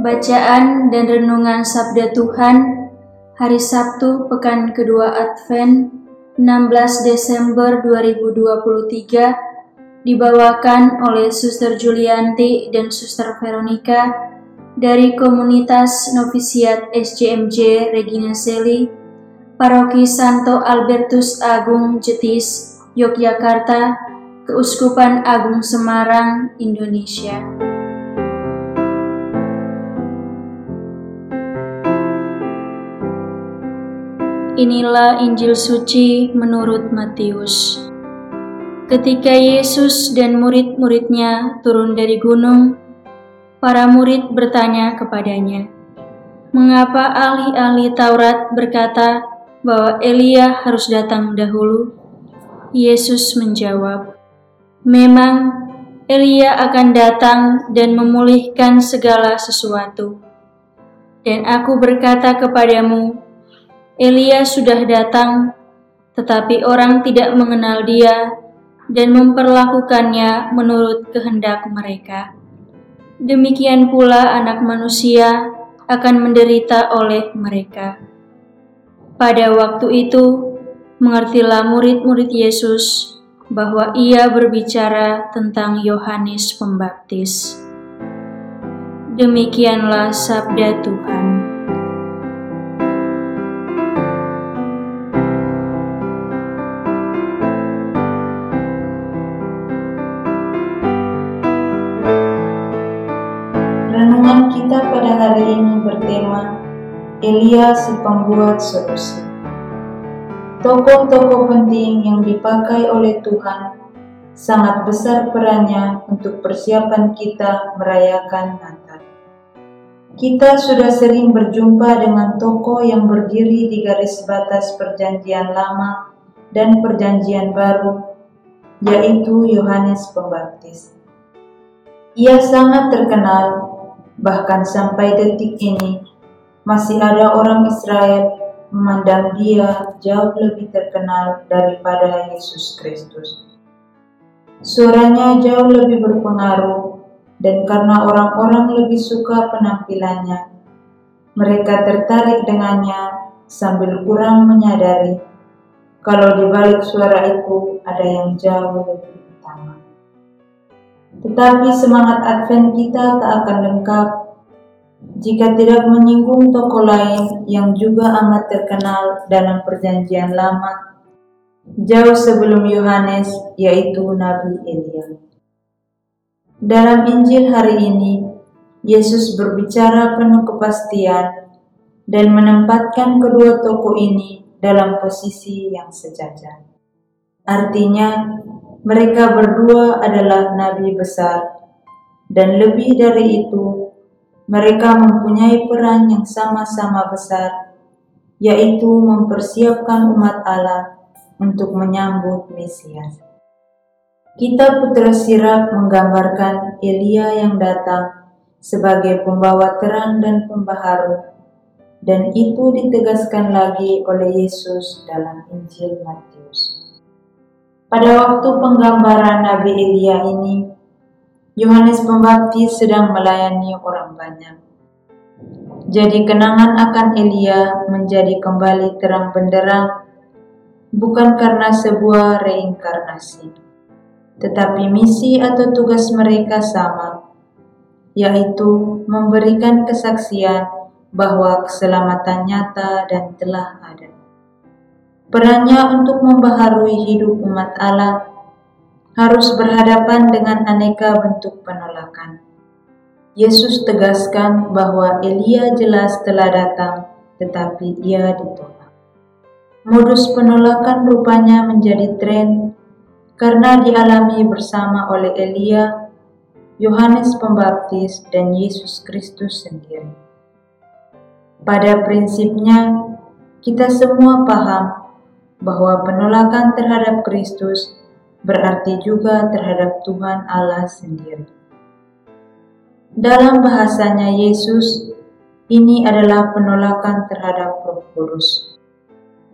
Bacaan dan Renungan Sabda Tuhan Hari Sabtu Pekan Kedua Advent 16 Desember 2023 dibawakan oleh Suster Julianti dan Suster Veronica dari komunitas novisiat SJMJ Regina Seli, Paroki Santo Albertus Agung Jetis, Yogyakarta, Keuskupan Agung Semarang, Indonesia. Inilah Injil suci menurut Matius. Ketika Yesus dan murid-muridnya turun dari gunung, para murid bertanya kepadanya, "Mengapa ahli-ahli Taurat berkata bahwa Elia harus datang dahulu?" Yesus menjawab, "Memang Elia akan datang dan memulihkan segala sesuatu. Dan aku berkata kepadamu, Elia sudah datang, tetapi orang tidak mengenal dia dan memperlakukannya menurut kehendak mereka. Demikian pula Anak Manusia akan menderita oleh mereka. Pada waktu itu, mengertilah murid-murid Yesus bahwa ia berbicara tentang Yohanes Pembaptis. Demikianlah sabda Tuhan. Elia si pembuat solusi. Tokoh-tokoh penting yang dipakai oleh Tuhan sangat besar perannya untuk persiapan kita merayakan Natal. Kita sudah sering berjumpa dengan tokoh yang berdiri di garis batas perjanjian lama dan perjanjian baru, yaitu Yohanes Pembaptis. Ia sangat terkenal Bahkan sampai detik ini, masih ada orang Israel memandang dia jauh lebih terkenal daripada Yesus Kristus. Suaranya jauh lebih berpengaruh, dan karena orang-orang lebih suka penampilannya, mereka tertarik dengannya sambil kurang menyadari kalau di balik suara itu ada yang jauh lebih tetapi semangat Advent kita tak akan lengkap jika tidak menyinggung tokoh lain yang juga amat terkenal dalam perjanjian lama jauh sebelum Yohanes yaitu Nabi Elia. Dalam Injil hari ini, Yesus berbicara penuh kepastian dan menempatkan kedua tokoh ini dalam posisi yang sejajar. Artinya, mereka berdua adalah nabi besar, dan lebih dari itu, mereka mempunyai peran yang sama-sama besar, yaitu mempersiapkan umat Allah untuk menyambut Mesias. Kitab Putra Sirap menggambarkan Elia yang datang sebagai pembawa terang dan pembaharu, dan itu ditegaskan lagi oleh Yesus dalam Injil Matius. Pada waktu penggambaran Nabi Elia ini, Yohanes Pembaptis sedang melayani orang banyak. Jadi kenangan akan Elia menjadi kembali terang benderang bukan karena sebuah reinkarnasi, tetapi misi atau tugas mereka sama, yaitu memberikan kesaksian bahwa keselamatan nyata dan telah ada. Perannya untuk membaharui hidup umat Allah harus berhadapan dengan aneka bentuk penolakan. Yesus tegaskan bahwa Elia jelas telah datang, tetapi ia ditolak. Modus penolakan rupanya menjadi tren karena dialami bersama oleh Elia, Yohanes Pembaptis, dan Yesus Kristus sendiri. Pada prinsipnya, kita semua paham bahwa penolakan terhadap Kristus berarti juga terhadap Tuhan Allah sendiri. Dalam bahasanya Yesus, ini adalah penolakan terhadap Roh Kudus.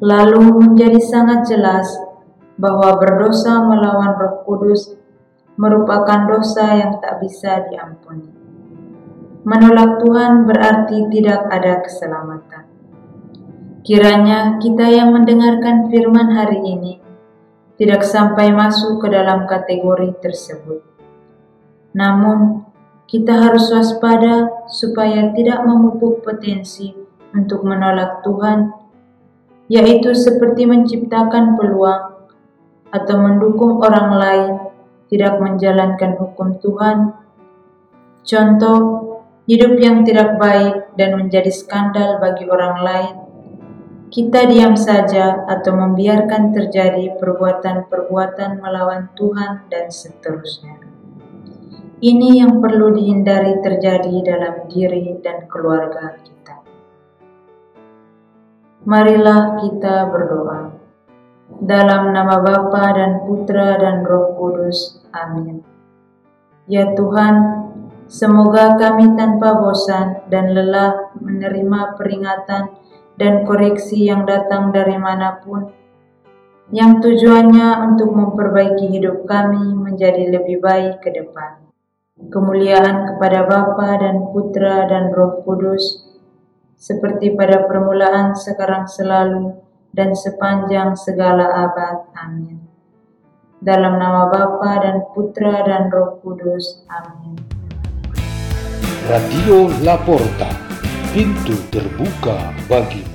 Lalu menjadi sangat jelas bahwa berdosa melawan Roh Kudus merupakan dosa yang tak bisa diampuni. Menolak Tuhan berarti tidak ada keselamatan. Kiranya kita yang mendengarkan firman hari ini tidak sampai masuk ke dalam kategori tersebut. Namun, kita harus waspada supaya tidak memupuk potensi untuk menolak Tuhan, yaitu seperti menciptakan peluang atau mendukung orang lain tidak menjalankan hukum Tuhan. Contoh, hidup yang tidak baik dan menjadi skandal bagi orang lain. Kita diam saja atau membiarkan terjadi perbuatan-perbuatan melawan Tuhan dan seterusnya. Ini yang perlu dihindari terjadi dalam diri dan keluarga kita. Marilah kita berdoa. Dalam nama Bapa dan Putra dan Roh Kudus. Amin. Ya Tuhan, semoga kami tanpa bosan dan lelah menerima peringatan dan koreksi yang datang dari mana pun, yang tujuannya untuk memperbaiki hidup kami menjadi lebih baik ke depan. Kemuliaan kepada Bapa dan Putra dan Roh Kudus, seperti pada permulaan, sekarang, selalu, dan sepanjang segala abad. Amin. Dalam nama Bapa dan Putra dan Roh Kudus. Amin. Radio Laporta, pintu terbuka bagimu.